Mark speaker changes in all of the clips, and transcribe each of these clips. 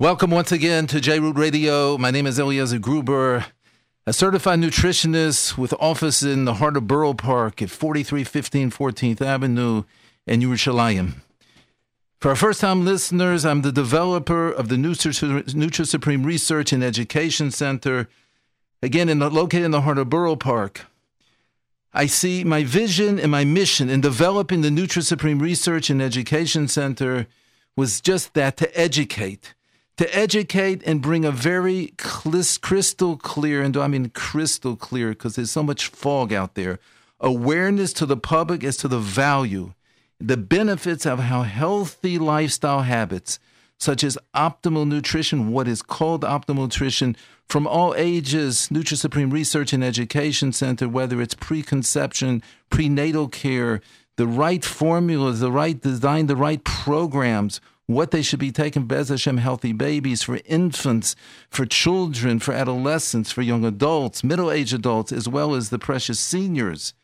Speaker 1: Welcome once again to J Root Radio. My name is Eliezer Gruber, a certified nutritionist with office in the heart of Borough Park at 4315 14th Avenue in Yerushalayim. For our first time listeners, I'm the developer of the Nutri Supreme Research and Education Center, again in the, located in the heart of Borough Park. I see my vision and my mission in developing the Nutri Supreme Research and Education Center was just that to educate to educate and bring a very crystal clear, and I mean crystal clear because there's so much fog out there, awareness to the public as to the value, the benefits of how healthy lifestyle habits, such as optimal nutrition, what is called optimal nutrition, from all ages, Nutri Supreme Research and Education Center, whether it's preconception, prenatal care, the right formulas, the right design, the right programs what they should be taking Bez Hashem healthy babies for infants, for children, for adolescents, for young adults, middle aged adults, as well as the precious seniors,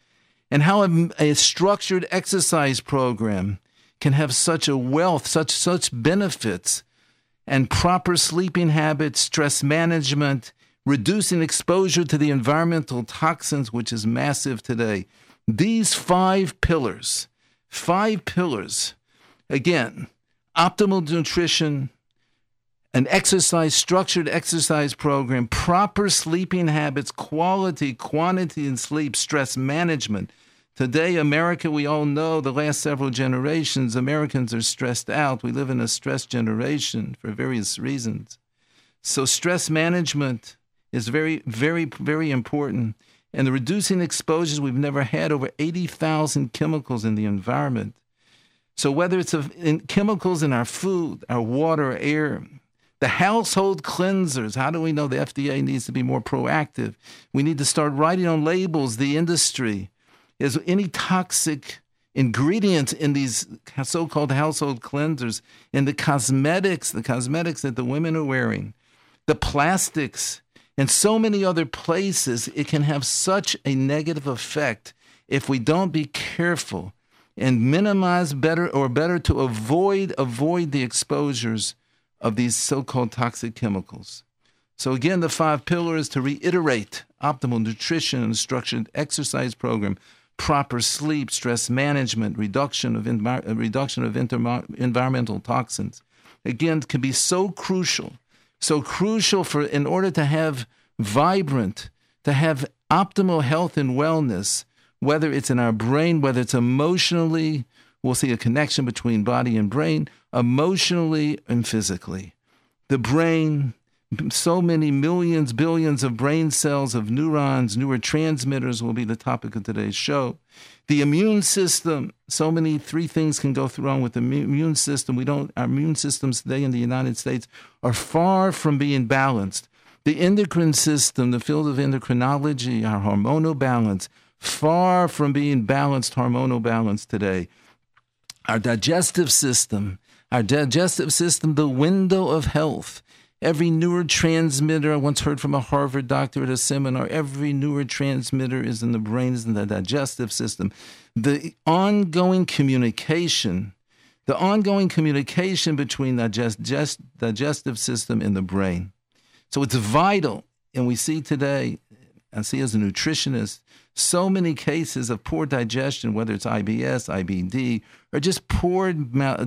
Speaker 1: and how a, a, structured exercise program can have such a wealth, such such benefits, and proper sleeping habits, stress management, reducing exposure to the environmental toxins, which is massive today. These five pillars, five pillars, again optimal nutrition, an exercise, structured exercise program, proper sleeping habits, quality, quantity in sleep, stress management. Today, America, we all know the last several generations, Americans are stressed out. We live in a stressed generation for various reasons. So, stress management is very, very, very important. And the reducing exposures, we've never had over 80,000 chemicals in the environment. So whether it's in chemicals in our food, our water, air, the household cleansers, how do we know the FDA needs to be more proactive? We need to start writing on labels the industry. Is any toxic ingredients in these so-called household cleansers, in the cosmetics, the cosmetics that the women are wearing, the plastics, and so many other places, it can have such a negative effect if we don't be careful and minimize better or better to avoid avoid the exposures of these so-called toxic chemicals. So again, the five pillars to reiterate optimal nutrition and structured exercise program, proper sleep, stress management, reduction of reduction of inter- environmental toxins. Again, can be so crucial, so crucial for in order to have vibrant, to have optimal health and wellness whether it's in our brain, whether it's emotionally, we'll see a connection between body and brain, emotionally and physically. The brain, so many millions, billions of brain cells, of neurons, neurotransmitters will be the topic of today's show. The immune system, so many three things can go wrong with the immune system. We don't, our immune systems today in the United States are far from being balanced. The endocrine system, the field of endocrinology, our hormonal balance, far from being balanced, hormonal balance today. Our digestive system, our digestive system, the window of health. Every neurotransmitter, I once heard from a Harvard doctor at a seminar, every neurotransmitter is in the brain, is in the digestive system. The ongoing communication, the ongoing communication between the digest, digestive system and the brain. So it's vital. And we see today, I see as a nutritionist, so many cases of poor digestion, whether it's IBS, IBD, or just poor mal-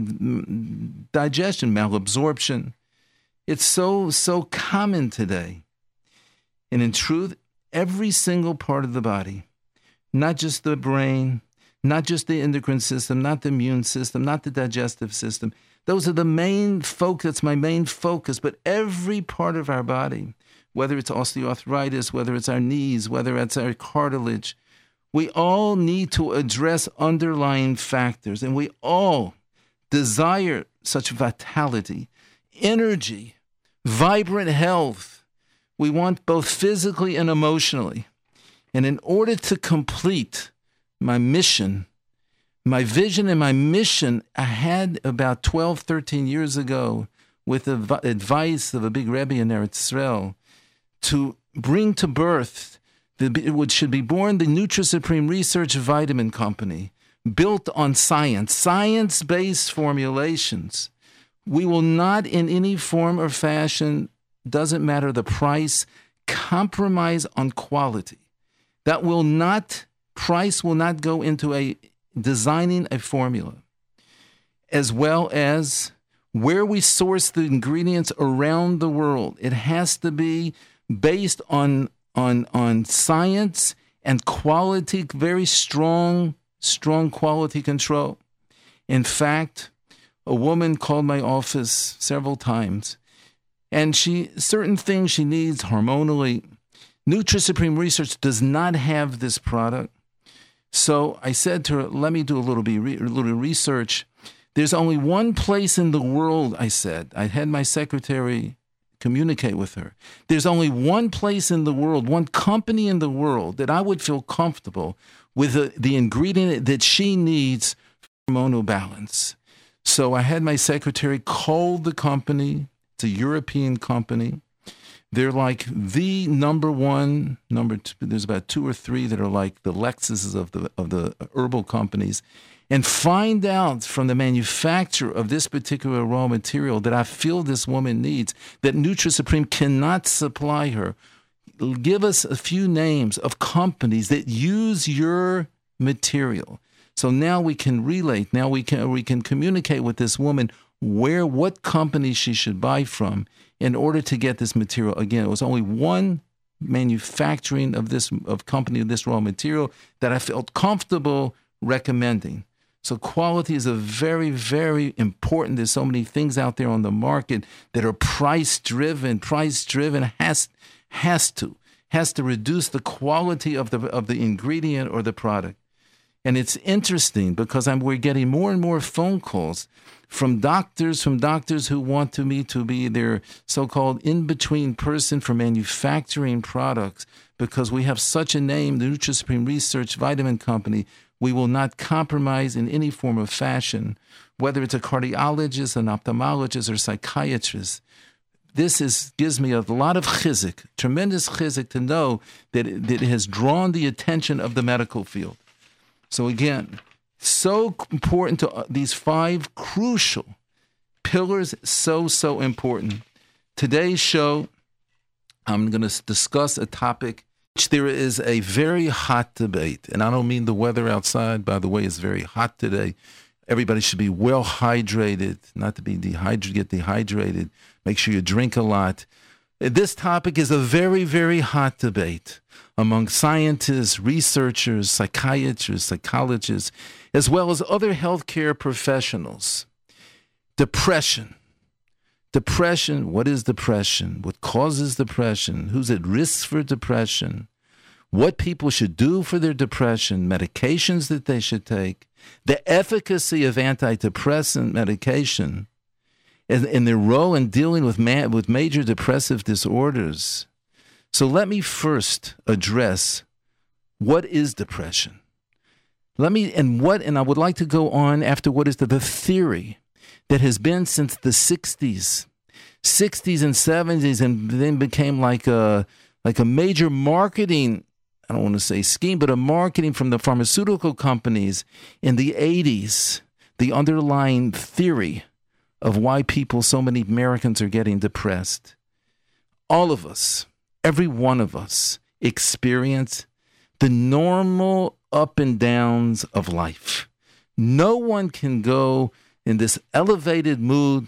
Speaker 1: digestion, malabsorption. It's so, so common today. And in truth, every single part of the body, not just the brain, not just the endocrine system, not the immune system, not the digestive system, those are the main focus, my main focus, but every part of our body whether it's osteoarthritis, whether it's our knees, whether it's our cartilage. We all need to address underlying factors, and we all desire such vitality, energy, vibrant health. We want both physically and emotionally. And in order to complete my mission, my vision and my mission, I had about 12, 13 years ago with the advice of a big Rebbe in Eretz Israel to bring to birth the, what should be born the Nutri Supreme Research Vitamin Company, built on science, science based formulations, We will not, in any form or fashion, doesn't matter the price, compromise on quality. That will not, price will not go into a designing a formula, as well as where we source the ingredients around the world. It has to be based on on on science and quality, very strong, strong quality control. In fact, a woman called my office several times, and she certain things she needs hormonally. NutriSupreme Research does not have this product. So I said to her, "Let me do a little bit, a little research." There's only one place in the world, I said. I had my secretary communicate with her. There's only one place in the world, one company in the world that I would feel comfortable with the, the ingredient that she needs for hormonal balance. So I had my secretary call the company. It's a European company. They're like the number one, number two. There's about two or three that are like the Lexuses of the of the herbal companies and find out from the manufacturer of this particular raw material that I feel this woman needs, that NutriSupreme cannot supply her. Give us a few names of companies that use your material. So now we can relate, now we can we can communicate with this woman where what company she should buy from in order to get this material. Again, it was only one manufacturing of this of company of this raw material that I felt comfortable recommending. So quality is a very, very important. There's so many things out there on the market that are price driven. Price driven has has to has to reduce the quality of the of the ingredient or the product. And it's interesting because I'm, we're getting more and more phone calls from doctors, from doctors who want to me to be their so-called in-between person for manufacturing products because we have such a name, the NutriSupreme Research Vitamin Company. We will not compromise in any form of fashion, whether it's a cardiologist, an ophthalmologist, or psychiatrist. This is gives me a lot of chizik, tremendous chizik to know that it, that it has drawn the attention of the medical field. So again, so important to uh, these five crucial pillars, so so important. Today's show, I'm going to discuss a topic there is a very hot debate, and I don't mean the weather outside, by the way, is very hot today. Everybody should be well hydrated, not to be dehydrated, get dehydrated. Make sure you drink a lot. This topic is a very, very hot debate among scientists, researchers, psychiatrists, psychologists, as well as other healthcare professionals. Depression. Depression, what is depression? What causes depression? Who's at risk for depression? What people should do for their depression, medications that they should take, the efficacy of antidepressant medication, and, and their role in dealing with, ma- with major depressive disorders. So let me first address what is depression. Let me, and what, and I would like to go on after what is the, the theory that has been since the 60s, 60s and 70s, and then became like a like a major marketing. I don't want to say scheme, but a marketing from the pharmaceutical companies in the 80s. The underlying theory of why people, so many Americans, are getting depressed. All of us, every one of us, experience the normal up and downs of life. No one can go in this elevated mood,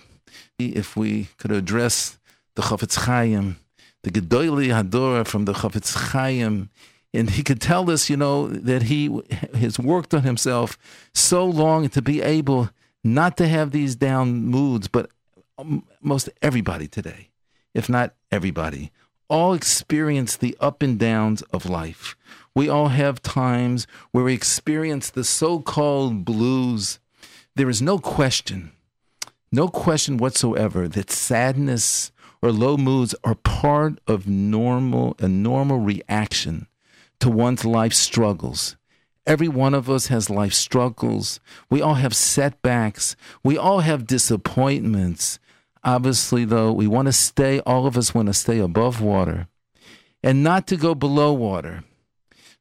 Speaker 1: if we could address the Chafetz Chaim, the Gedolei Hador from the Chafetz Chaim, and he could tell us, you know, that he has worked on himself so long to be able not to have these down moods, but um, most everybody today, if not everybody, all experience the up and downs of life. We all have times where we experience the so called blues, there is no question, no question whatsoever that sadness or low moods are part of normal a normal reaction to one's life struggles. Every one of us has life struggles. We all have setbacks. We all have disappointments. Obviously, though, we want to stay, all of us want to stay above water and not to go below water.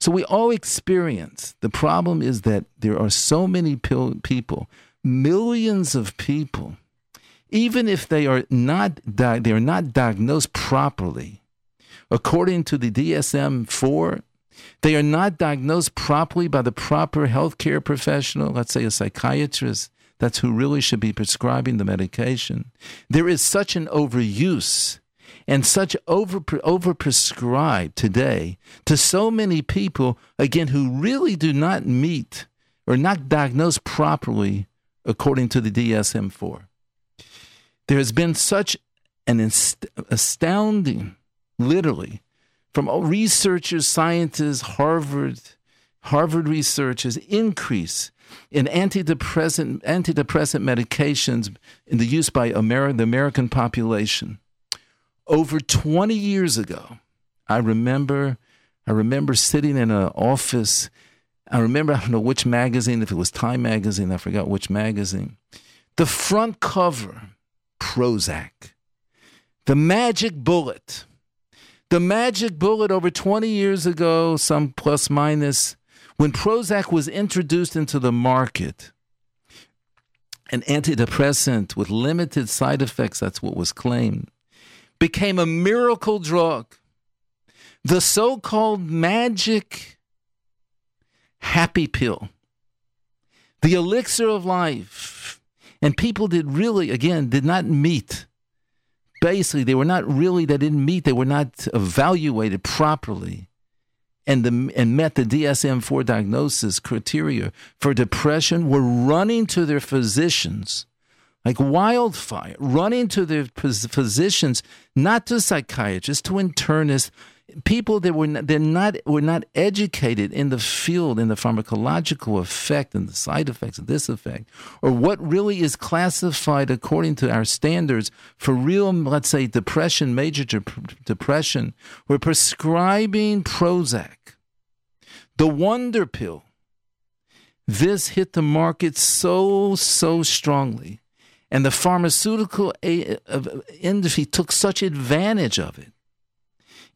Speaker 1: So we all experience. The problem is that there are so many people, millions of people even if they are not they are not diagnosed properly, according to the DSM-4, they are not diagnosed properly by the proper healthcare professional, let's say a psychiatrist, that's who really should be prescribing the medication. There is such an overuse and such over overprescribed today to so many people again who really do not meet or not diagnosed properly according to the DSM-4. There has been such an astounding, literally, from researchers, scientists, Harvard, Harvard researchers, increase in antidepressant antidepressant medications in the use by Ameri- the American population. Over 20 years ago, I remember I remember sitting in an office. I remember I don't know which magazine, if it was Time magazine, I forgot which magazine. The front cover, Prozac. The magic bullet. The magic bullet over 20 years ago, some plus minus, when Prozac was introduced into the market, an antidepressant with limited side effects, that's what was claimed, became a miracle drug. The so called magic happy pill, the elixir of life. And people did really, again, did not meet. Basically, they were not really, they didn't meet, they were not evaluated properly and, the, and met the DSM 4 diagnosis criteria for depression were running to their physicians like wildfire, running to the physicians, not to psychiatrists, to internists, people that were not, they're not were not educated in the field in the pharmacological effect and the side effects of this effect or what really is classified according to our standards for real let's say depression major de- depression. We're prescribing Prozac the wonder pill. This hit the market so so strongly and the pharmaceutical industry took such advantage of it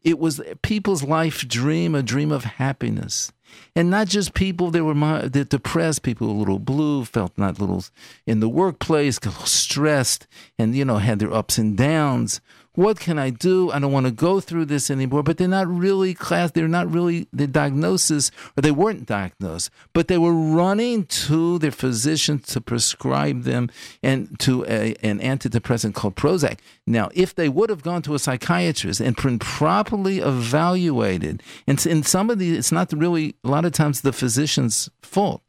Speaker 1: it was people's life dream, a dream of happiness. And not just people that were depressed, people a little blue, felt not little in the workplace, stressed, and you know had their ups and downs. What can I do? I don't want to go through this anymore. But they're not really class. They're not really the diagnosis, or they weren't diagnosed. But they were running to their physician to prescribe them and to a, an antidepressant called Prozac. Now, if they would have gone to a psychiatrist and been properly evaluated, and in some of these, it's not really a lot of times the physician's fault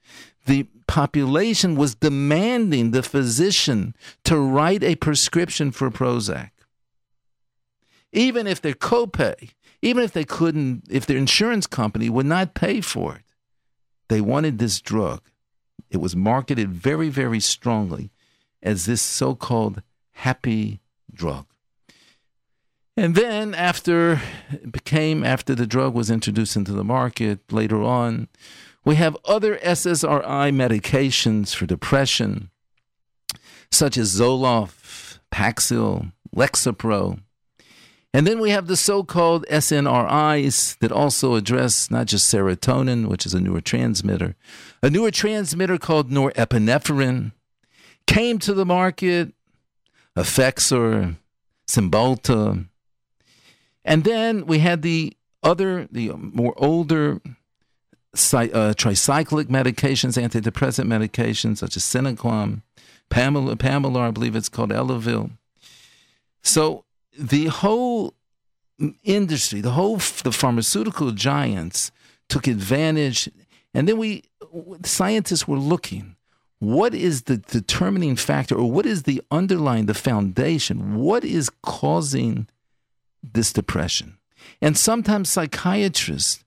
Speaker 1: the population was demanding the physician to write a prescription for Prozac even if their copay, even if they couldn't, if their insurance company would not pay for it, they wanted this drug. It was marketed very, very strongly as this so called happy drug. And then after it became after the drug was introduced into the market later on, we have other SSRI medications for depression, such as Zoloft, Paxil, Lexapro, and then we have the so called SNRIs that also address not just serotonin, which is a neurotransmitter, a neurotransmitter called norepinephrine came to the market, Effexor, Cymbalta. And then we had the other, the more older uh, tricyclic medications, antidepressant medications such as Sinequan, Pamelor, Pamelor, I believe it's called Elavil. So the whole industry, the whole the pharmaceutical giants took advantage, and then we scientists were looking. What is the determining factor, or what is the underlying, the foundation? What is causing this depression? And sometimes psychiatrists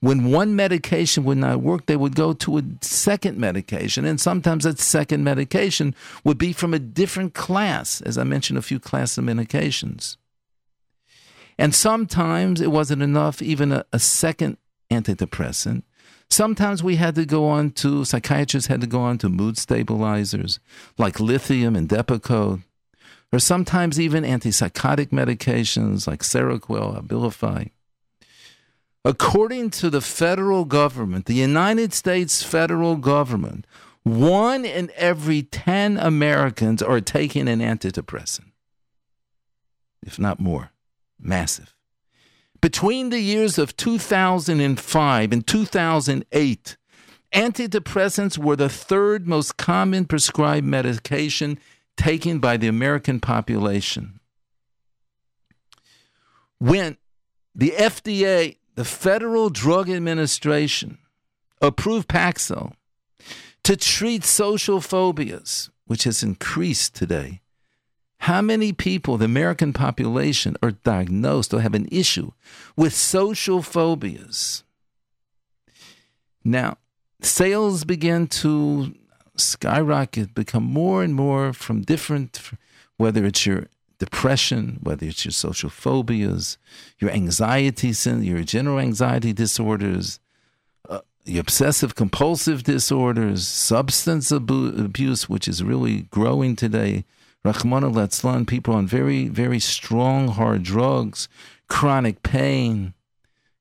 Speaker 1: when one medication would not work, they would go to a second medication. And sometimes that second medication would be from a different class, as I mentioned, a few classes of medications. And sometimes it wasn't enough, even a, a second antidepressant. Sometimes we had to go on to, psychiatrists had to go on to mood stabilizers like lithium and Depakote, or sometimes even antipsychotic medications like Seroquel, Abilify. According to the federal government, the United States federal government, One in every 10 Americans are taking an antidepressant, if not more. Massive. Between the years of 2005 and 2008, antidepressants were the third most common prescribed medication taken by the American population. When the FDA, the Federal Drug Administration, approved Paxil, to treat social phobias, which has increased today. How many people, the American population, are diagnosed or have an issue with social phobias? Now, sales begin to skyrocket, become more and more from different, whether it's your depression, whether it's your social phobias, your anxiety, your general anxiety disorders, uh, your obsessive compulsive disorders, substance abuse, which is really growing today. Rahman al people on very, very strong, hard drugs, chronic pain,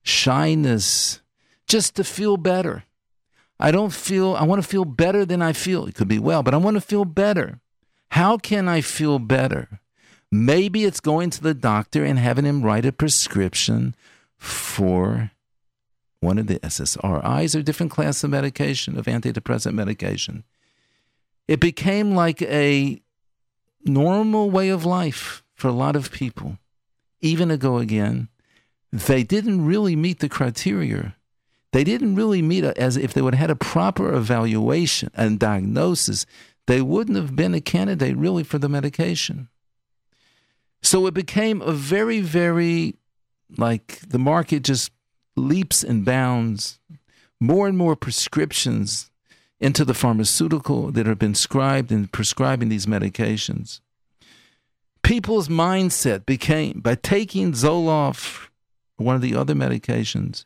Speaker 1: shyness, just to feel better. I don't feel, I want to feel better than I feel. It could be well, but I want to feel better. How can I feel better? Maybe it's going to the doctor and having him write a prescription for one of the SSRIs or different class of medication, of antidepressant medication. It became like a normal way of life for a lot of people. Even ago again, they didn't really meet the criteria. They didn't really meet a, as if they would have had a proper evaluation and diagnosis. They wouldn't have been a candidate really for the medication. So it became a very, very like the market just leaps and bounds, more and more prescriptions into the pharmaceutical that have been scribed in prescribing these medications. People's mindset became by taking Zoloft, one of the other medications,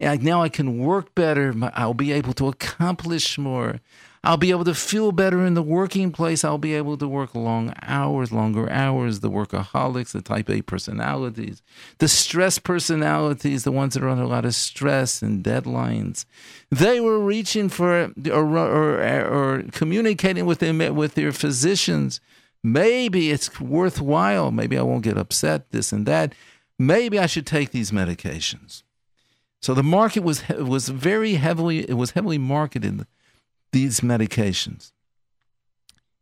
Speaker 1: and now I can work better. I'll be able to accomplish more. I'll be able to feel better in the working place. I'll be able to work long hours, longer hours. The workaholics, the type A personalities, the stress personalities, the ones that are under a lot of stress and deadlines, they were reaching for or, or, or communicating with them with their physicians. Maybe it's worthwhile. Maybe I won't get upset. This and that. Maybe I should take these medications. So the market was was very heavily it was heavily marketed these medications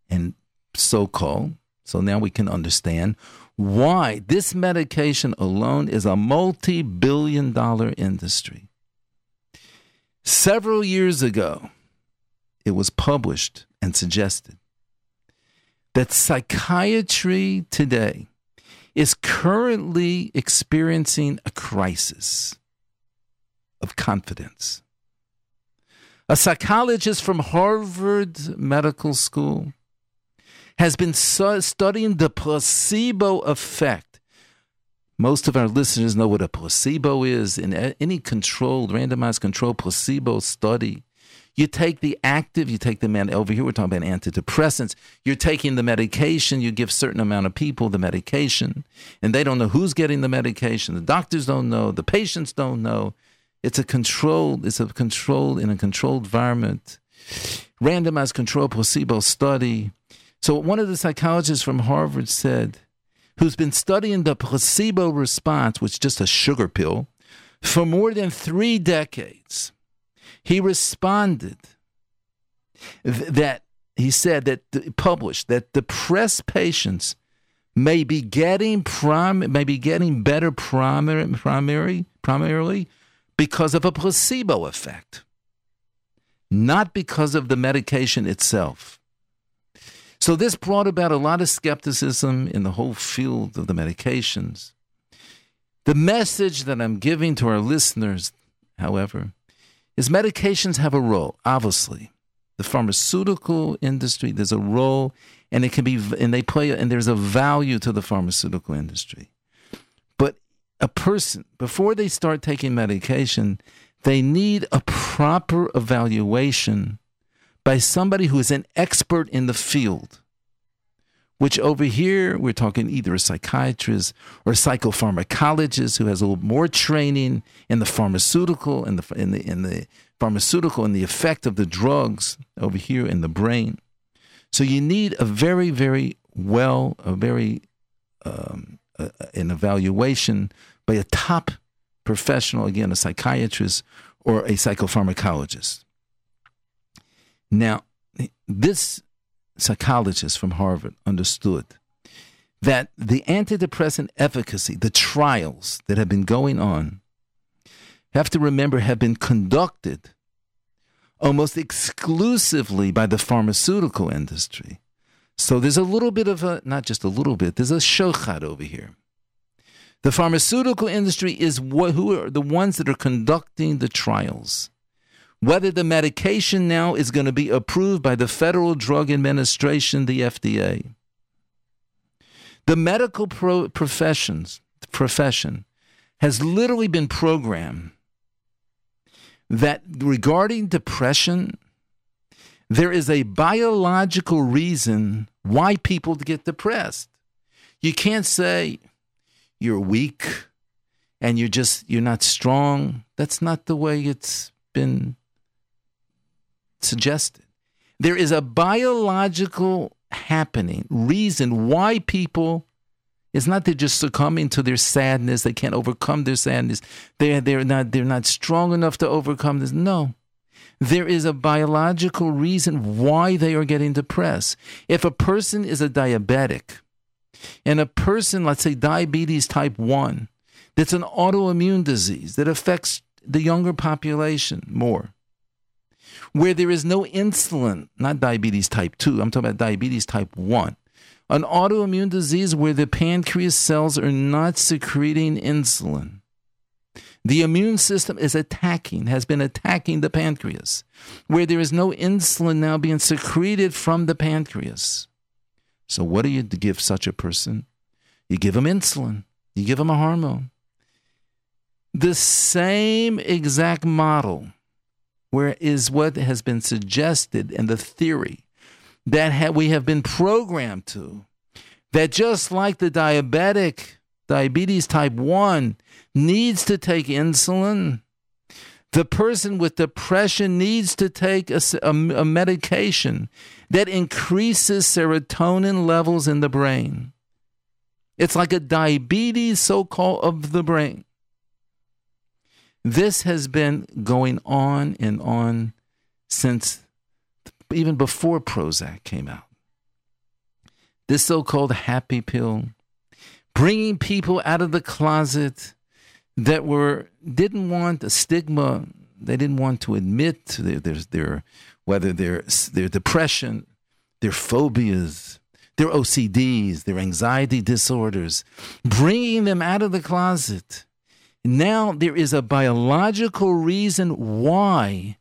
Speaker 1: and so called. So now we can understand why this medication alone is a multi billion dollar industry. Several years ago, it was published and suggested that psychiatry today is currently experiencing a crisis of confidence. A psychologist from Harvard Medical School has been studying the placebo effect. Most of our listeners know what a placebo is. In any controlled, randomized controlled placebo study, you take the active, you take the man over here, we're talking about antidepressants. You're taking the medication, you give certain amount of people the medication, and they don't know who's getting the medication. The doctors don't know, the patients don't know. It's a controlled, it's a controlled in a controlled environment, randomized controlled placebo study. So one of the psychologists from Harvard said, who's been studying the placebo response, which is just a sugar pill, for more than three decades, he responded that he said that published that depressed patients may be getting prim, may be getting better primary, primary primarily because of a placebo effect, not because of the medication itself. So, this brought about a lot of skepticism in the whole field of the medications. The message that I'm giving to our listeners, however, is medications have a role, obviously. The pharmaceutical industry, there's a role, and it can be, and they play, and there's a value to the pharmaceutical industry a person, before they start taking medication, they need a proper evaluation by somebody who is an expert in the field. which over here we're talking either a psychiatrist or a psychopharmacologist who has a little more training in the pharmaceutical in the in the in the pharmaceutical and the effect of the drugs over here in the brain. So you need a very very well a very um, uh, an evaluation by a top professional again a psychiatrist or a psychopharmacologist. Now this psychologist from Harvard understood that the antidepressant efficacy, the trials that have been going on, have to remember have been conducted almost exclusively by the pharmaceutical industry. So there's a little bit of a, not just a little bit, there's a shochad over here. The pharmaceutical industry is what, who are the ones that are conducting the trials whether the medication now is going to be approved by the Federal Drug Administration, the FDA. The medical pro- professions, profession has literally been programmed that regarding depression, there is a biological reason why people get depressed. You can't say you're weak and you're just you're not strong. That's not the way it's been suggested. There is a biological happening, reason why people it's not they're just succumbing to their sadness, they can't overcome their sadness. They're they're not they're not strong enough to overcome this. No. There is a biological reason why they are getting depressed. If a person is a diabetic, and a person, let's say diabetes type 1, that's an autoimmune disease that affects the younger population more where there is no insulin, not diabetes type 2, I'm talking about diabetes type 1. An autoimmune disease where the pancreas cells are not secreting insulin. The immune system is attacking, has been attacking the pancreas, where there is no insulin now being secreted from the pancreas. So, what do you give such a person? You give them insulin, you give them a hormone. The same exact model where is what has been suggested in the theory that ha- we have been programmed to. That just like the diabetic, diabetes type 1 needs to take insulin, the person with depression needs to take a, a, a medication that increases serotonin levels in the brain. It's like a diabetes, so called, of the brain. This has been going on and on since even before Prozac came out. This so called happy pill, bringing people out of the closet that were didn't want a stigma, they didn't want to admit their, their, their whether their, their depression, their phobias, their OCDs, their anxiety disorders, bringing them out of the closet now there is a biological reason why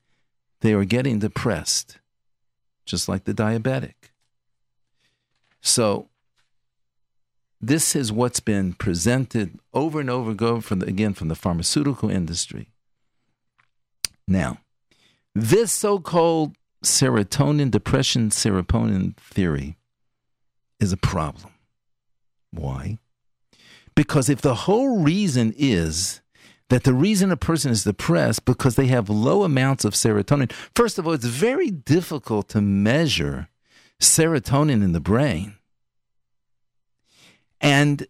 Speaker 1: they are getting depressed, just like the diabetic. So, this is what's been presented over and over again from the, again from the pharmaceutical industry. Now, this so-called serotonin depression serotonin theory is a problem. Why? Because if the whole reason is that the reason a person is depressed because they have low amounts of serotonin, first of all, it's very difficult to measure serotonin in the brain. And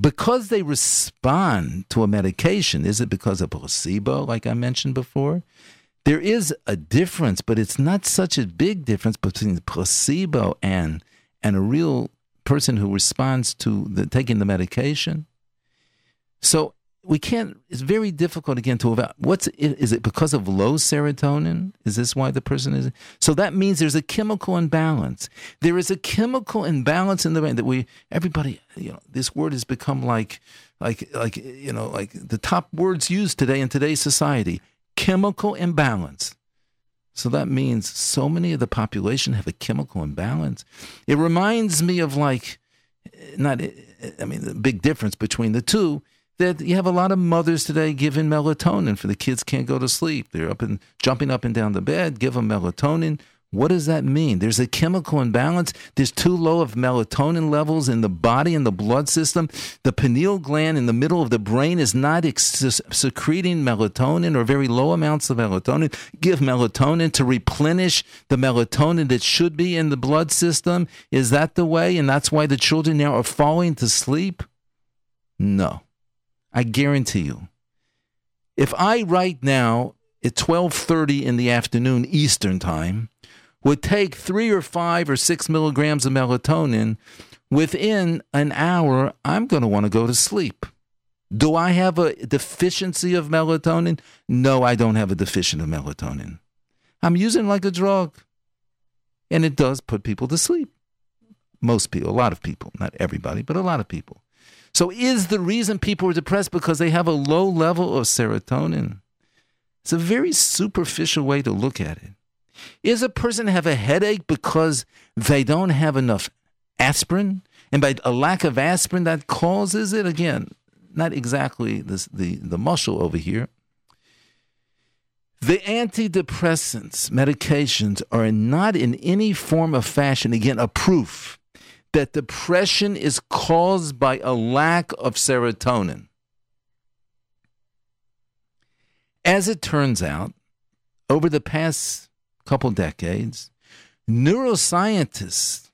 Speaker 1: because they respond to a medication, is it because of placebo, like I mentioned before? There is a difference, but it's not such a big difference between the placebo and and a real person who responds to the, taking the medication. So we can't. It's very difficult again to evaluate. What's is it because of low serotonin? Is this why the person is? So that means there's a chemical imbalance. There is a chemical imbalance in the brain that we everybody. You know, this word has become like, like, like you know, like the top words used today in today's society. Chemical imbalance. So that means so many of the population have a chemical imbalance. It reminds me of like, not, I mean, the big difference between the two that you have a lot of mothers today giving melatonin for the kids can't go to sleep. They're up and jumping up and down the bed, give them melatonin. What does that mean? There's a chemical imbalance. There's too low of melatonin levels in the body and the blood system. The pineal gland in the middle of the brain is not ex- secreting melatonin or very low amounts of melatonin. Give melatonin to replenish the melatonin that should be in the blood system. Is that the way? And that's why the children now are falling to sleep? No. I guarantee you. If I right now at 12:30 in the afternoon Eastern time would take 3 or 5 or 6 milligrams of melatonin within an hour I'm going to want to go to sleep. Do I have a deficiency of melatonin? No, I don't have a deficiency of melatonin. I'm using like a drug. And it does put people to sleep. Most people, a lot of people, not everybody, but a lot of people. So, is the reason people are depressed because they have a low level of serotonin? It's a very superficial way to look at it. Is a person have a headache because they don't have enough aspirin? And by a lack of aspirin, that causes it? Again, not exactly this, the, the muscle over here. The antidepressants, medications, are not in any form of fashion, again, a proof that depression is caused by a lack of serotonin. As it turns out, over the past couple decades, neuroscientists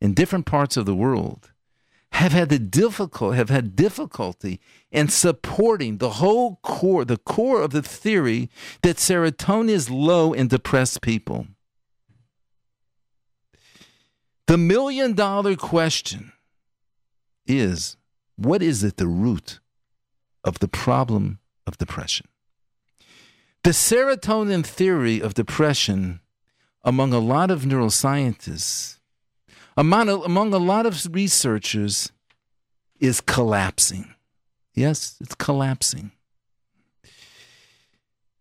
Speaker 1: in different parts of the world have had the difficult have had difficulty in supporting the whole core the core of the theory that serotonin is low in depressed people the million dollar question is what is at the root of the problem of depression. The serotonin theory of depression among a lot of neuroscientists, among a, lot of researchers, is collapsing. Yes, it's collapsing.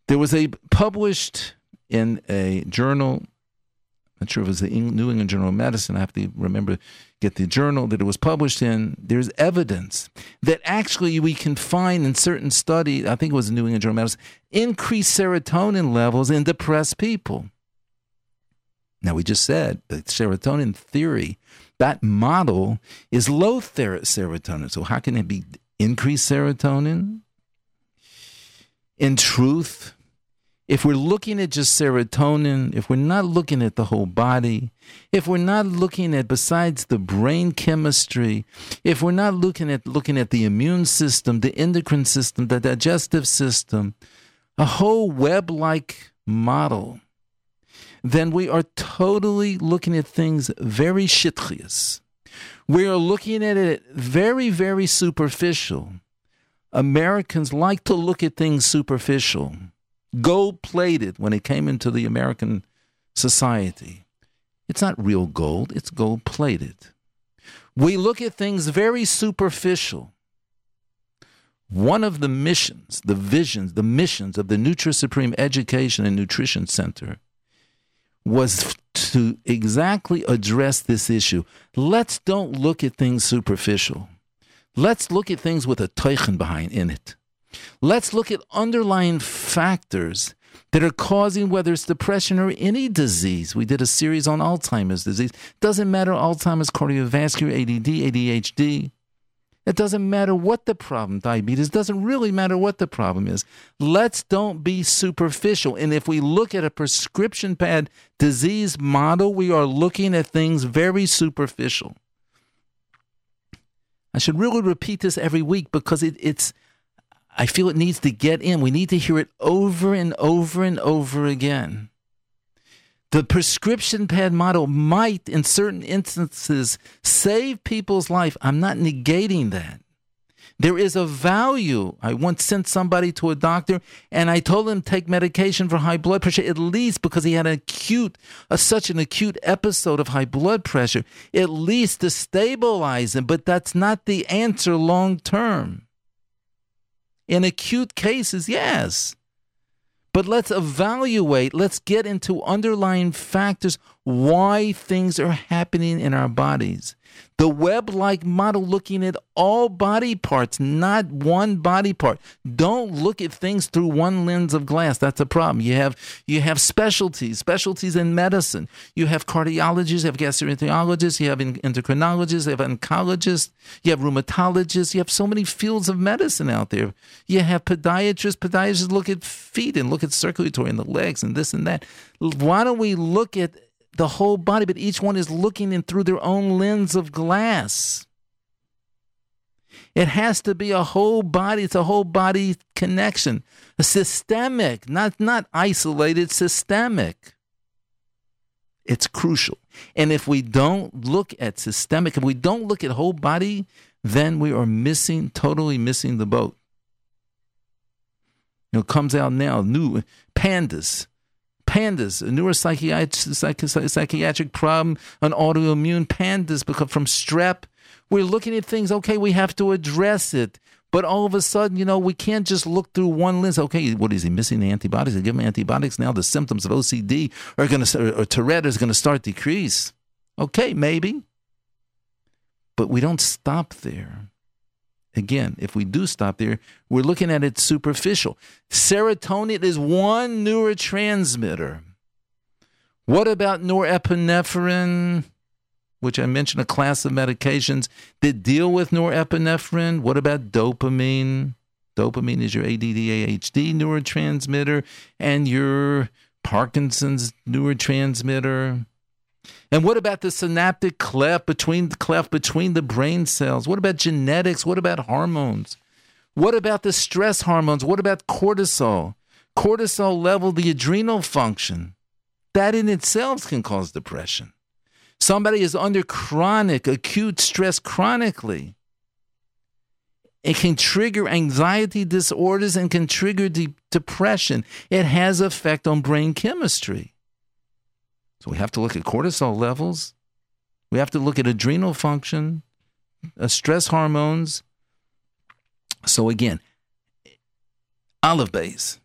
Speaker 1: There was a published in a journal not sure if it was the New England Journal of Medicine. I have to remember get the journal that it was published in. There's evidence that actually we can find in certain studies. I think it was the New England Journal of Medicine increased serotonin levels in depressed people. Now we just said the serotonin theory, that model is low serotonin. So how can it be increased serotonin? In truth, if we're looking at just serotonin, if we're not looking at the whole body, if we're not looking at besides the brain chemistry, if we're not looking at looking at the immune system, the endocrine system, the digestive system, a whole web-like model, then we are totally looking at things very shitchias. We are looking at it very, very superficial. Americans like to look at things superficial gold plated when it came into the American society. It's not real gold, it's gold plated. We look at things very superficial. One of the missions, the visions, the missions of the Nutri Supreme Education and Nutrition Center was to exactly address this issue. Let's don't look at things superficial. Let's look at things with a teichen behind in it. Let's look at underlying factors that are causing whether it's depression or any disease. We did a series on Alzheimer's disease. Doesn't matter Alzheimer's, cardiovascular, ADD, ADHD. It doesn't matter what the problem, diabetes, doesn't really matter what the problem is. Let's don't be superficial. And if we look at a prescription pad disease model, we are looking at things very superficial. I should really repeat this every week because it, it's I feel it needs to get in. We need to hear it over and over and over again. The prescription pad model might, in certain instances, save people's life. I'm not negating that. There is a value. I once sent somebody to a doctor and I told him take medication for high blood pressure, at least because he had an acute, a, such an acute episode of high blood pressure, at least to stabilize him. But that's not the answer long term. In acute cases, yes. But let's evaluate, let's get into underlying factors why things are happening in our bodies. The web like model looking at all body parts, not one body part. Don't look at things through one lens of glass. That's a problem. You have you have specialties, specialties in medicine. You have cardiologists, you have gastroenterologists, you have endocrinologists, you have oncologists, you have rheumatologists, you have so many fields of medicine out there. You have podiatrists, podiatrists look at feet and look at circulatory and the legs and this and that. Why don't we look at the whole body, but each one is looking in through their own lens of glass. It has to be a whole body, it's a whole body connection. A systemic, not not isolated, systemic. It's crucial. And if we don't look at systemic, if we don't look at whole body, then we are missing, totally missing the boat. You know, comes out now, new pandas pandas, a neuropsychiatric psychiatric problem, an autoimmune pandas because from strep. We're looking at things, okay, we have to address it. But all of a sudden, you know, we can't just look through one lens. Okay, what is he missing the antibiotics? They give him antibiotics. Now the symptoms of OCD are going to, or Tourette is going to start decrease. Okay, maybe. But we don't stop there. Again, if we do stop there, we're looking at it superficial. Serotonin is one neurotransmitter. What about norepinephrine, which I mentioned a class of medications that deal with norepinephrine? What about dopamine? Dopamine is your ADD ADHD neurotransmitter and your Parkinson's neurotransmitter. And what about the synaptic cleft between the cleft between the brain cells? What about genetics? What about hormones? What about the stress hormones? What about cortisol? Cortisol level, the adrenal function. That in itself can cause depression. Somebody is under chronic, acute stress chronically. It can trigger anxiety disorders and can trigger de- depression. It has effect on brain chemistry. So we have to look at cortisol levels. We have to look at adrenal function, uh, stress hormones. So again, olive base.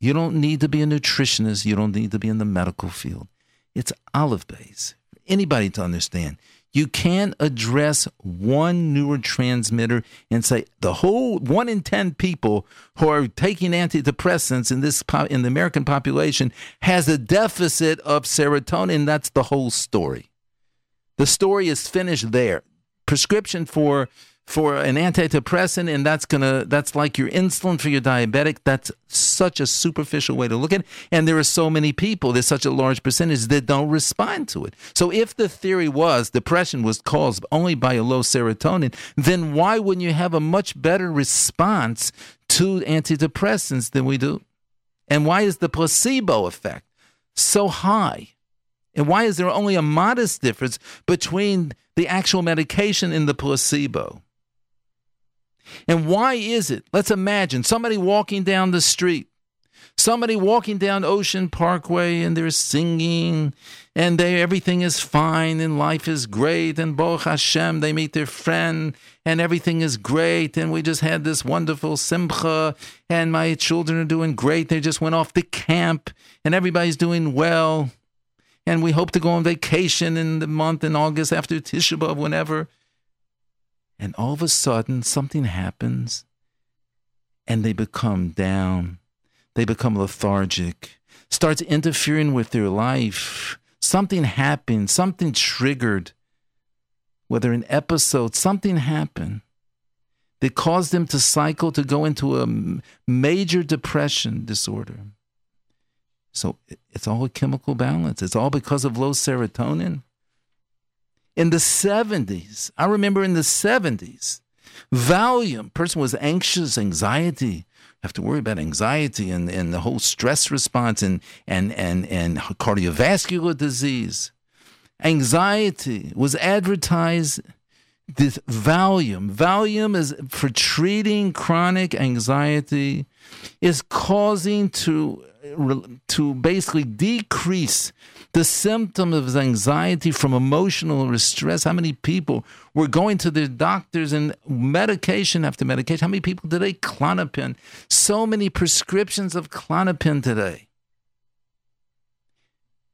Speaker 1: You don't need to be a nutritionist. You don't need to be in the medical field. It's olive base. Anybody to understand. You can't address one neurotransmitter and say the whole one in 10 people who are taking antidepressants in this in the American population has a deficit of serotonin. That's the whole story. The story is finished there. Prescription for for an antidepressant and that's gonna that's like your insulin for your diabetic. That's such a superficial way to look at it. And there are so many people there's such a large percentage that don't respond to it. So if the theory was depression was caused only by a low serotonin then why wouldn't you have a much better response to antidepressants than we do? And why is the placebo effect so high? And why is there only a modest difference between the actual medication and the placebo and why is it? Let's imagine somebody walking down the street, somebody walking down Ocean Parkway, and they're singing, and they everything is fine, and life is great, and Baruch Hashem, they meet their friend, and everything is great, and we just had this wonderful simcha, and my children are doing great. They just went off to camp, and everybody's doing well. And we hope to go on vacation in the month in August after Tisha B'Av, whenever and all of a sudden something happens and they become down. They become lethargic. Starts interfering with their life. Something happened. Something triggered. Whether an episode something happened. That caused them to cycle to go into a major depression disorder. So it's all a chemical balance. It's all because of low serotonin in the 70s. I remember in the 70s, Valium, person was anxious, anxiety, have to worry about anxiety and, and the whole stress response and, and, and, and cardiovascular disease. Anxiety was advertised this Valium. Valium is for treating chronic anxiety, is causing to to basically decrease the symptom of anxiety from emotional stress. How many people were going to their doctors and medication after medication? How many people today? Klonopin. So many prescriptions of Klonopin today.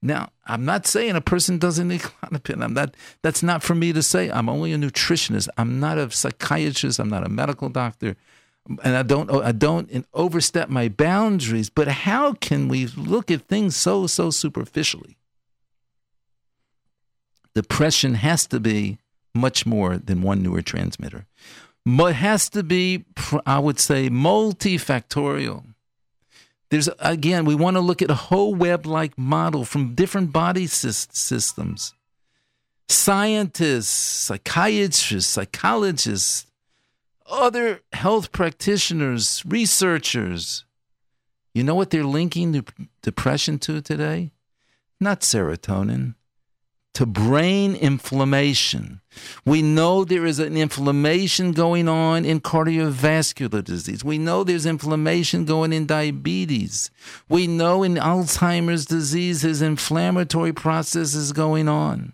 Speaker 1: Now, I'm not saying a person doesn't need Klonopin. I'm not. That's not for me to say. I'm only a nutritionist. I'm not a psychiatrist. I'm not a medical doctor, and I don't. I don't overstep my boundaries. But how can we look at things so so superficially? Depression has to be much more than one neurotransmitter. It has to be, I would say, multifactorial. There's again, we want to look at a whole web-like model from different body systems. Scientists, psychiatrists, psychologists, other health practitioners, researchers. You know what they're linking depression to today? Not serotonin, to brain inflammation. We know there is an inflammation going on in cardiovascular disease. We know there's inflammation going in diabetes. We know in Alzheimer's disease there's inflammatory processes going on.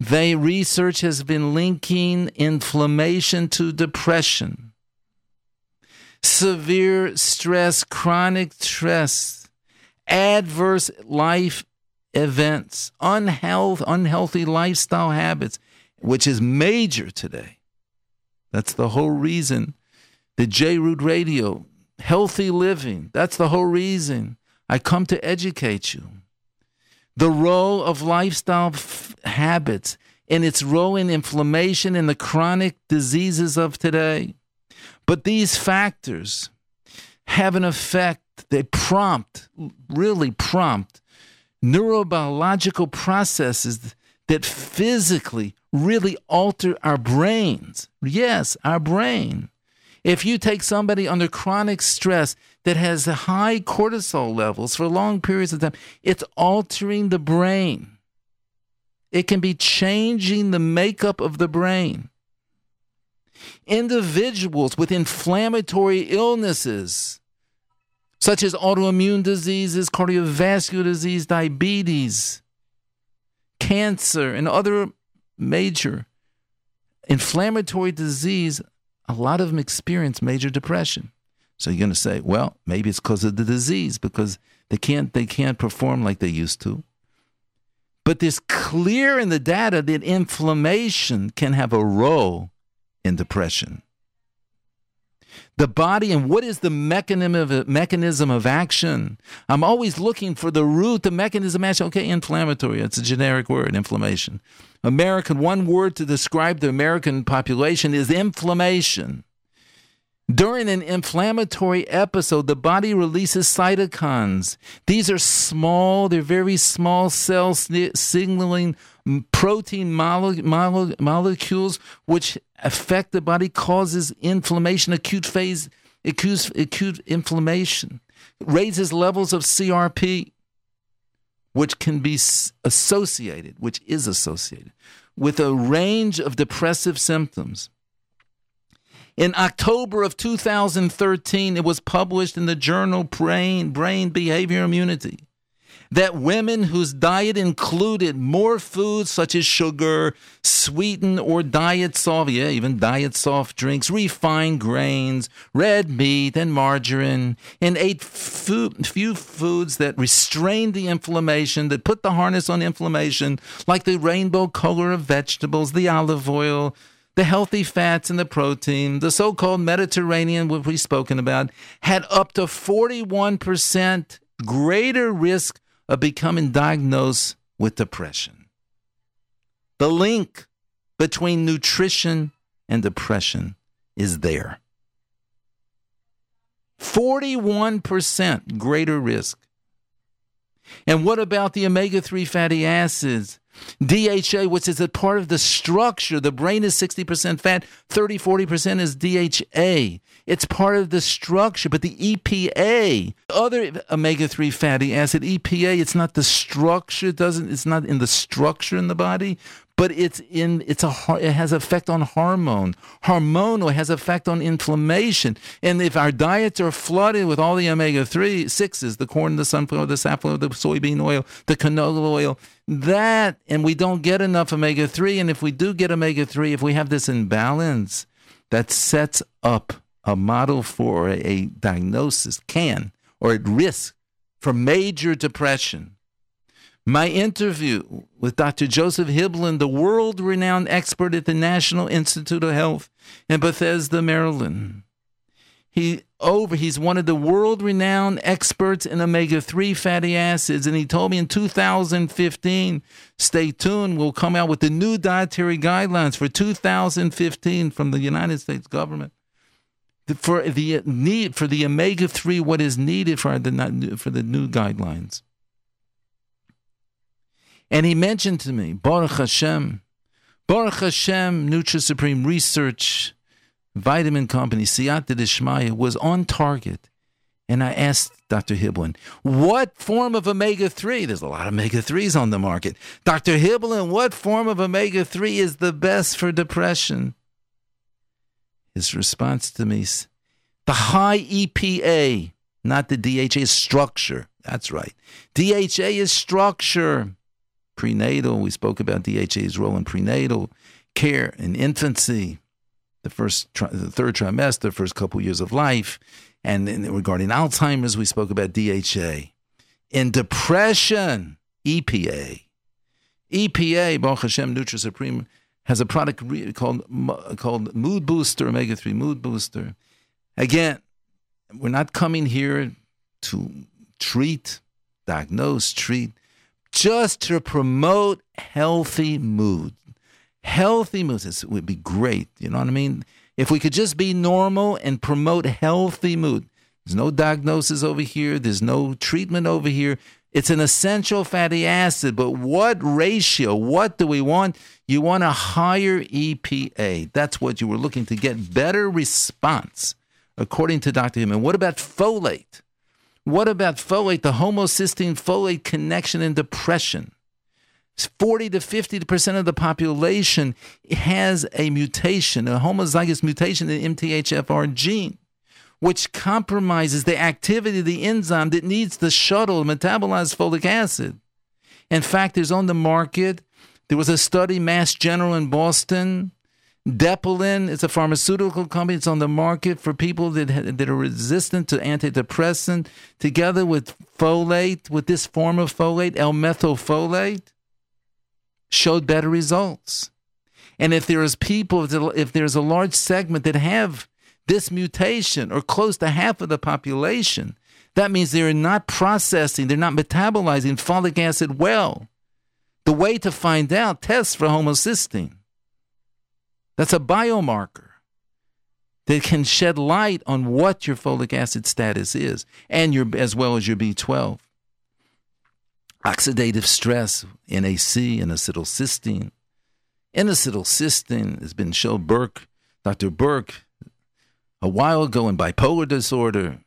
Speaker 1: They research has been linking inflammation to depression. Severe stress, chronic stress, adverse life events, unhealth, unhealthy lifestyle habits, which is major today. That's the whole reason the J Root Radio, healthy living, that's the whole reason I come to educate you. The role of lifestyle f- habits and its role in inflammation and the chronic diseases of today. But these factors have an effect, they prompt, really prompt neurobiological processes that physically really alter our brains. Yes, our brain. If you take somebody under chronic stress that has high cortisol levels for long periods of time, it's altering the brain. It can be changing the makeup of the brain. Individuals with inflammatory illnesses such as autoimmune diseases, cardiovascular disease, diabetes, cancer, and other major inflammatory disease, a lot of them experience major depression. So you're going to say, well, maybe it's because of the disease because they can't they can't perform like they used to. But there's clear in the data that inflammation can have a role in depression the body and what is the mechanism of, mechanism of action. I'm always looking for the root, the mechanism of action. Okay, inflammatory, it's a generic word, inflammation. American, one word to describe the American population is inflammation. During an inflammatory episode, the body releases cytokines. These are small, they're very small cell signaling protein mole- mole- molecules which affect the body, causes inflammation, acute phase, acute, acute inflammation, raises levels of CRP, which can be associated, which is associated with a range of depressive symptoms. In October of 2013, it was published in the journal Brain, Brain Behavior Immunity that women whose diet included more foods such as sugar, sweetened or diet soft, yeah, even diet soft drinks, refined grains, red meat, and margarine, and ate food, few foods that restrained the inflammation, that put the harness on inflammation, like the rainbow color of vegetables, the olive oil, the healthy fats and the protein, the so called Mediterranean, which we've spoken about, had up to 41% greater risk of becoming diagnosed with depression. The link between nutrition and depression is there. 41% greater risk. And what about the omega 3 fatty acids? DHA, which is a part of the structure. The brain is 60% fat, 30, 40% is DHA. It's part of the structure. But the EPA, other omega 3 fatty acid, EPA, it's not the structure, doesn't it's not in the structure in the body, but it's in it's a it has effect on hormone hormonal has effect on inflammation. And if our diets are flooded with all the omega-3 6s the corn the sunflower the safflower the soybean oil the canola oil that and we don't get enough omega-3 and if we do get omega-3 if we have this imbalance that sets up a model for a diagnosis can or at risk for major depression My interview with Dr. Joseph Hibbeln, the world renowned expert at the National Institute of Health in Bethesda, Maryland. He over he's one of the world renowned experts in omega 3 fatty acids and he told me in 2015 stay tuned we'll come out with the new dietary guidelines for 2015 from the United States government for the need for the omega 3 what is needed for the for the new guidelines and he mentioned to me, Baruch Hashem, Baruch Hashem, Nutri Supreme Research, Vitamin Company, Siyata Dishmaya, was on target. And I asked Dr. Hibbeln, what form of omega 3? There's a lot of omega 3s on the market. Dr. Hibbeln, what form of omega 3 is the best for depression? His response to me, is the high EPA, not the DHA, structure. That's right. DHA is structure prenatal. We spoke about DHA's role in prenatal care in infancy, the first, the third trimester, first couple years of life, and regarding Alzheimer's, we spoke about DHA. In depression, EPA. EPA, Baruch Hashem Nutri Supreme, has a product called called Mood Booster, Omega Three Mood Booster. Again, we're not coming here to treat, diagnose, treat just to promote healthy mood. Healthy moods would be great. You know what I mean? If we could just be normal and promote healthy mood. There's no diagnosis over here, there's no treatment over here. It's an essential fatty acid, but what ratio? What do we want? You want a higher EPA. That's what you were looking to get better response, according to Dr. Human. What about folate? What about folate, the homocysteine folate connection in depression? 40 to 50% of the population has a mutation, a homozygous mutation in the MTHFR gene, which compromises the activity of the enzyme that needs to shuttle to metabolize folic acid. In fact, there's on the market, there was a study, Mass General in Boston, Deplin is a pharmaceutical company. It's on the market for people that, that are resistant to antidepressant, together with folate, with this form of folate, L-methylfolate, showed better results. And if there is people, if there's a large segment that have this mutation, or close to half of the population, that means they're not processing, they're not metabolizing folic acid well. The way to find out, test for homocysteine. That's a biomarker that can shed light on what your folic acid status is, and your as well as your B12. Oxidative stress, NAC, and acetylcysteine. N-acetylcysteine has been shown. Berk, Dr. Berk, a while ago in bipolar disorder,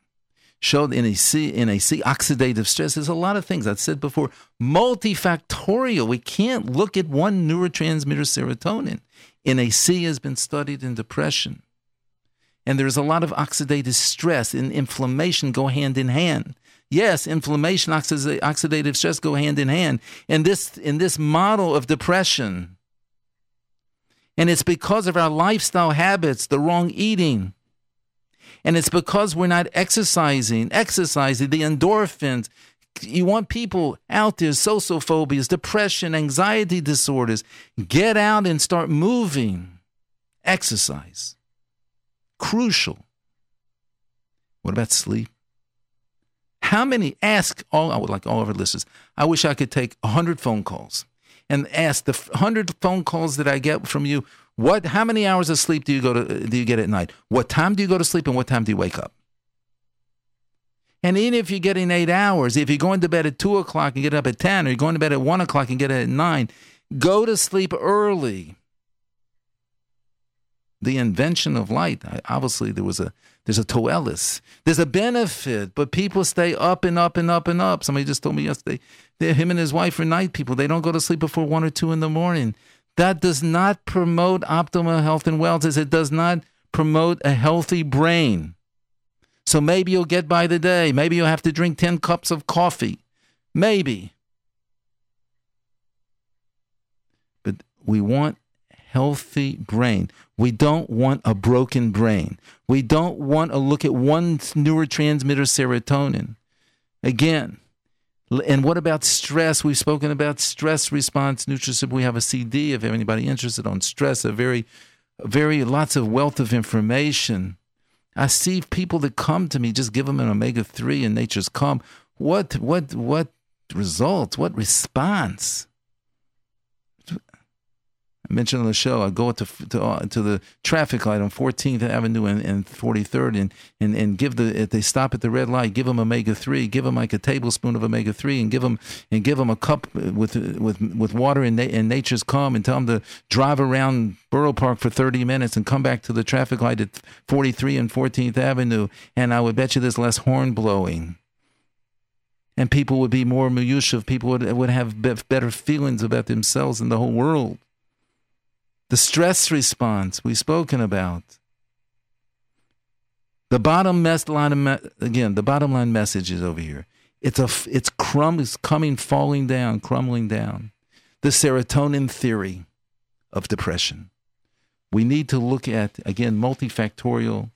Speaker 1: showed NAC, NAC, oxidative stress. There's a lot of things I said before. Multifactorial. We can't look at one neurotransmitter, serotonin. NAC has been studied in depression. And there's a lot of oxidative stress and inflammation go hand in hand. Yes, inflammation, oxidative stress go hand in hand. And this in this model of depression, and it's because of our lifestyle habits, the wrong eating. And it's because we're not exercising, exercising the endorphins, you want people out there, social phobias, depression, anxiety disorders. Get out and start moving. Exercise. Crucial. What about sleep? How many, ask all, I would like all of our listeners, I wish I could take 100 phone calls and ask the 100 phone calls that I get from you, what, how many hours of sleep do you go to, do you get at night? What time do you go to sleep and what time do you wake up? And even if you're getting eight hours, if you're going to bed at two o'clock and get up at 10, or you're going to bed at one o'clock and get up at nine, go to sleep early. The invention of light, obviously, there was a there's a toelis. There's a benefit, but people stay up and up and up and up. Somebody just told me yesterday, him and his wife are night people. They don't go to sleep before one or two in the morning. That does not promote optimal health and wellness. It does not promote a healthy brain. So maybe you'll get by the day. Maybe you'll have to drink 10 cups of coffee. Maybe. But we want healthy brain. We don't want a broken brain. We don't want to look at one neurotransmitter serotonin. Again, And what about stress? We've spoken about stress response nutrition. We have a CD if anybody interested on stress. A very, very lots of wealth of information. I see people that come to me, just give them an omega three and Nature's Calm. What, what, what results? What response? Mentioned on the show, I go to to, uh, to the traffic light on 14th Avenue and, and 43rd, and, and and give the if they stop at the red light, give them omega three, give them like a tablespoon of omega three, and give them and give them a cup with with with water in, in nature's calm, and tell them to drive around Borough Park for 30 minutes and come back to the traffic light at 43 and 14th Avenue, and I would bet you there's less horn blowing and people would be more miyushav. People would would have better feelings about themselves and the whole world. The stress response we've spoken about. The bottom mess line again. The bottom line message is over here. It's a it's crumb is coming falling down, crumbling down. The serotonin theory of depression. We need to look at again multifactorial.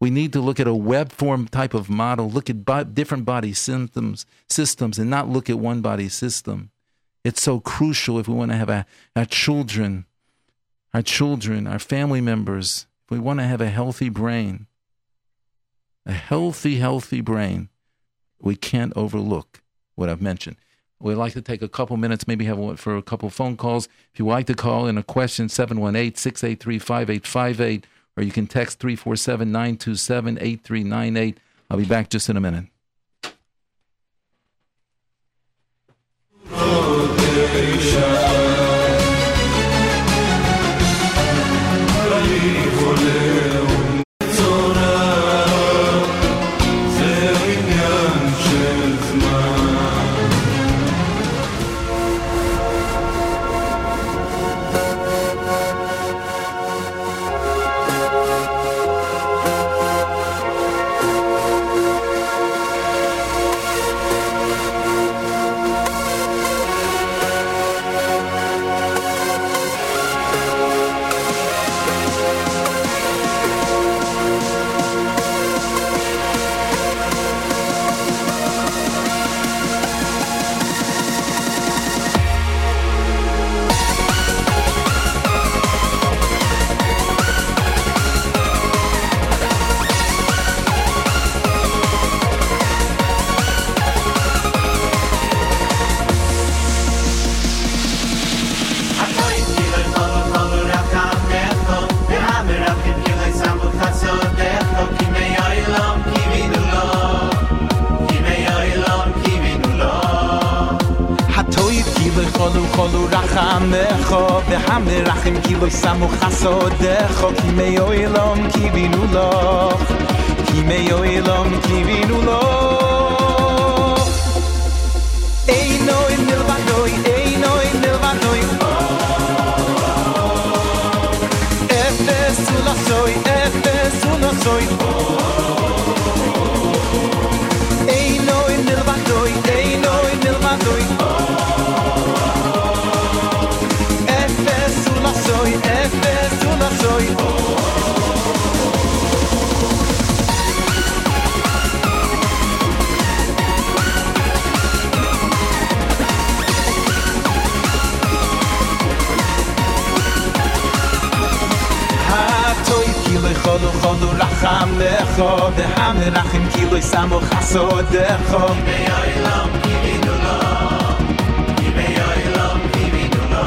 Speaker 1: We need to look at a web form type of model. Look at different body symptoms systems, and not look at one body system. It's so crucial if we want to have a, our children our children, our family members, if we want to have a healthy brain, a healthy, healthy brain, we can't overlook what I've mentioned. We'd like to take a couple minutes, maybe have one for a couple phone calls. If you would like to call in a question, 718 683 5858, or you can text 347 927 8398. I'll be back just in a minute. Oh,
Speaker 2: khodu khodu la kham le khod de ham le kham ki lo samo khasod de khod me ay lam ki bi do na ki me ay lam ki bi do na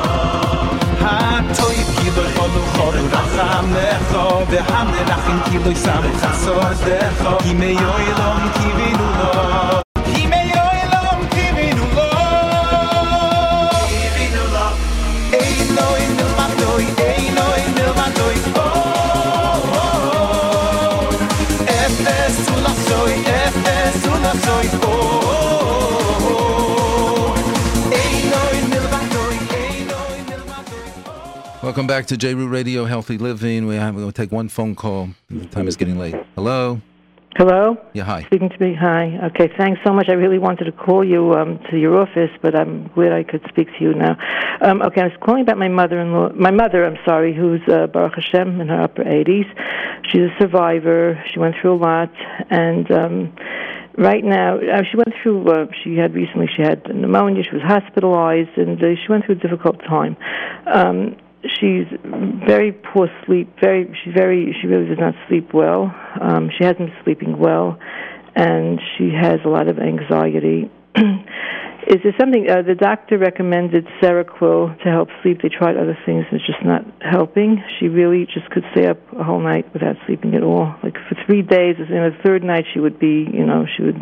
Speaker 2: khod de ham le kham ki lo samo khasod de khod ki me ki bi
Speaker 1: Welcome back to J Root Radio Healthy Living. We have, we'll take one phone call. The time is getting late. Hello?
Speaker 3: Hello?
Speaker 1: Yeah, hi.
Speaker 3: Speaking to me. Hi. Okay, thanks so much. I really wanted to call you um, to your office, but I'm glad I could speak to you now. Um, okay, I was calling about my mother-in-law, my mother, I'm sorry, who's uh, Baruch Hashem in her upper 80s. She's a survivor. She went through a lot, and um, right now, uh, she went through. Uh, she had recently. She had pneumonia. She was hospitalized, and uh, she went through a difficult time. Um, she's very poor sleep. Very. She's very. She really does not sleep well. Um, she hasn't been sleeping well, and she has a lot of anxiety. Is there something uh, the doctor recommended Seroquel to help sleep? They tried other things, and it's just not helping. She really just could stay up a whole night without sleeping at all. Like for three days, and the third night she would be, you know, she would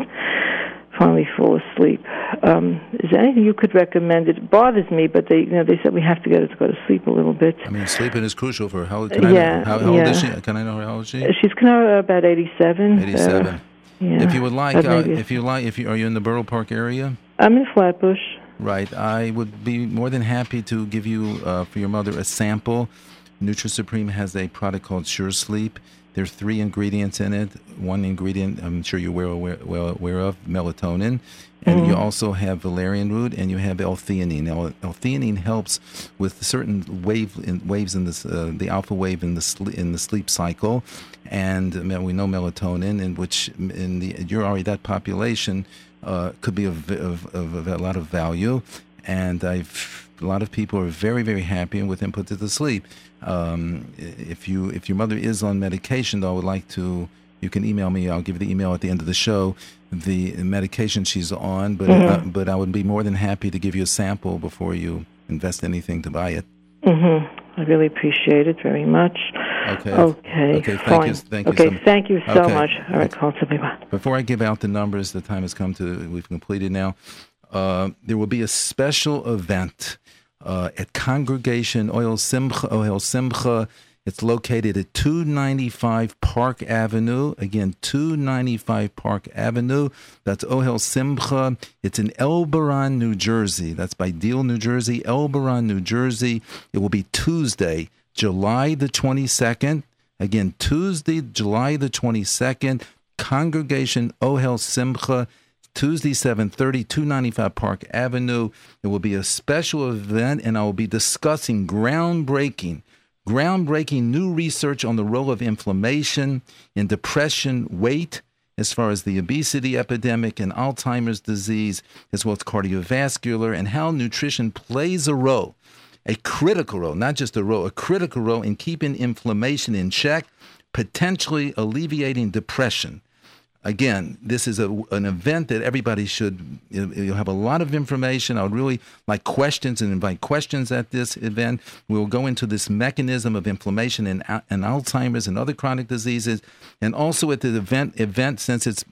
Speaker 3: finally fall asleep. Um, is there anything you could recommend? It bothers me, but they, you know, they said we have to get her to go to sleep a little bit.
Speaker 1: I mean, sleeping is crucial for her. How can I
Speaker 3: Yeah,
Speaker 1: know, how, how
Speaker 3: yeah.
Speaker 1: old is she? Can I know how old is she?
Speaker 3: Uh, She's kind of about eighty-seven. Uh,
Speaker 1: Eighty-seven.
Speaker 3: yeah.
Speaker 1: If you would like, uh, if you like, if you are you in the Borough Park area?
Speaker 3: I'm in Flatbush.
Speaker 1: Right. I would be more than happy to give you, uh, for your mother, a sample. NutriSupreme has a product called Sure Sleep. There are three ingredients in it. One ingredient, I'm sure you're well aware, well aware of, melatonin. And you also have valerian root and you have L-theanine. Now, L-theanine helps with certain wave in, waves in this, uh, the alpha wave in the sl- in the sleep cycle, and uh, we know melatonin, in which in the you're already that population uh, could be of, of, of, of a lot of value. And I've a lot of people are very very happy with input to the sleep. Um, if you if your mother is on medication, though, I would like to. You can email me. I'll give you the email at the end of the show. The medication she's on, but uh, but I would be more than happy to give you a sample before you invest anything to buy it.
Speaker 3: hmm I really appreciate it very much.
Speaker 1: Okay.
Speaker 3: Okay.
Speaker 1: Okay, thank
Speaker 3: fine.
Speaker 1: you- thank you
Speaker 3: Okay,
Speaker 1: so-
Speaker 3: thank you so
Speaker 1: Okay.
Speaker 3: much. All right, call to me.
Speaker 1: Before I give out the numbers, the time has come to we've completed now. Uh, there will be a special event uh, at Congregation Oil Simcha. Ohel Simcha. It's located at 295 Park Avenue. Again, 295 Park Avenue. That's Ohel Simcha. It's in Elberon, New Jersey. That's by Deal, New Jersey. Elberon, New Jersey. It will be Tuesday, July the 22nd. Again, Tuesday, July the 22nd, Congregation Ohel Simcha, Tuesday, 730, 295 Park Avenue. It will be a special event, and I will be discussing groundbreaking, groundbreaking new research on the role of inflammation in depression, weight, as far as the obesity epidemic and Alzheimer's disease, as well as cardiovascular, and how nutrition plays a role a critical role, not just a role, a critical role in keeping inflammation in check, potentially alleviating depression. Again, this is a, an event that everybody should. You'll have a lot of information. I would really like questions and invite questions at this event. We will go into this mechanism of inflammation in, in Alzheimer's and other chronic diseases, and also at the event. Event since it's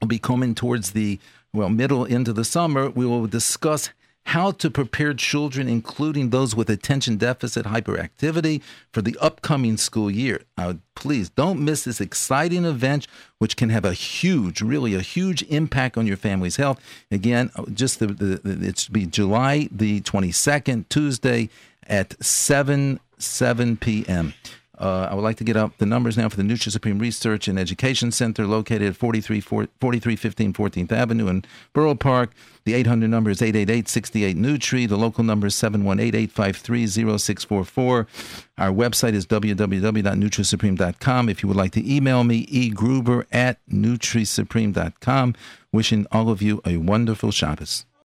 Speaker 1: will be coming towards the well middle into the summer we will discuss how to prepare children including those with attention deficit hyperactivity for the upcoming school year. Uh, please don't miss this exciting event which can have a huge really a huge impact on your family's health. Again uh, just the, the, it's be july the 22nd tuesday at 7 7 p.m uh, I would like to get up the numbers now for the Nutri Supreme Research and Education Center located at 43, 4315 14th Avenue in Borough Park. The 800 number is 888 Nutri. The local number is 718 853 0644. Our website is www.nutrisupreme.com. If you would like to email me, egruber at nutrisupreme.com. Wishing all of you a wonderful Shabbos.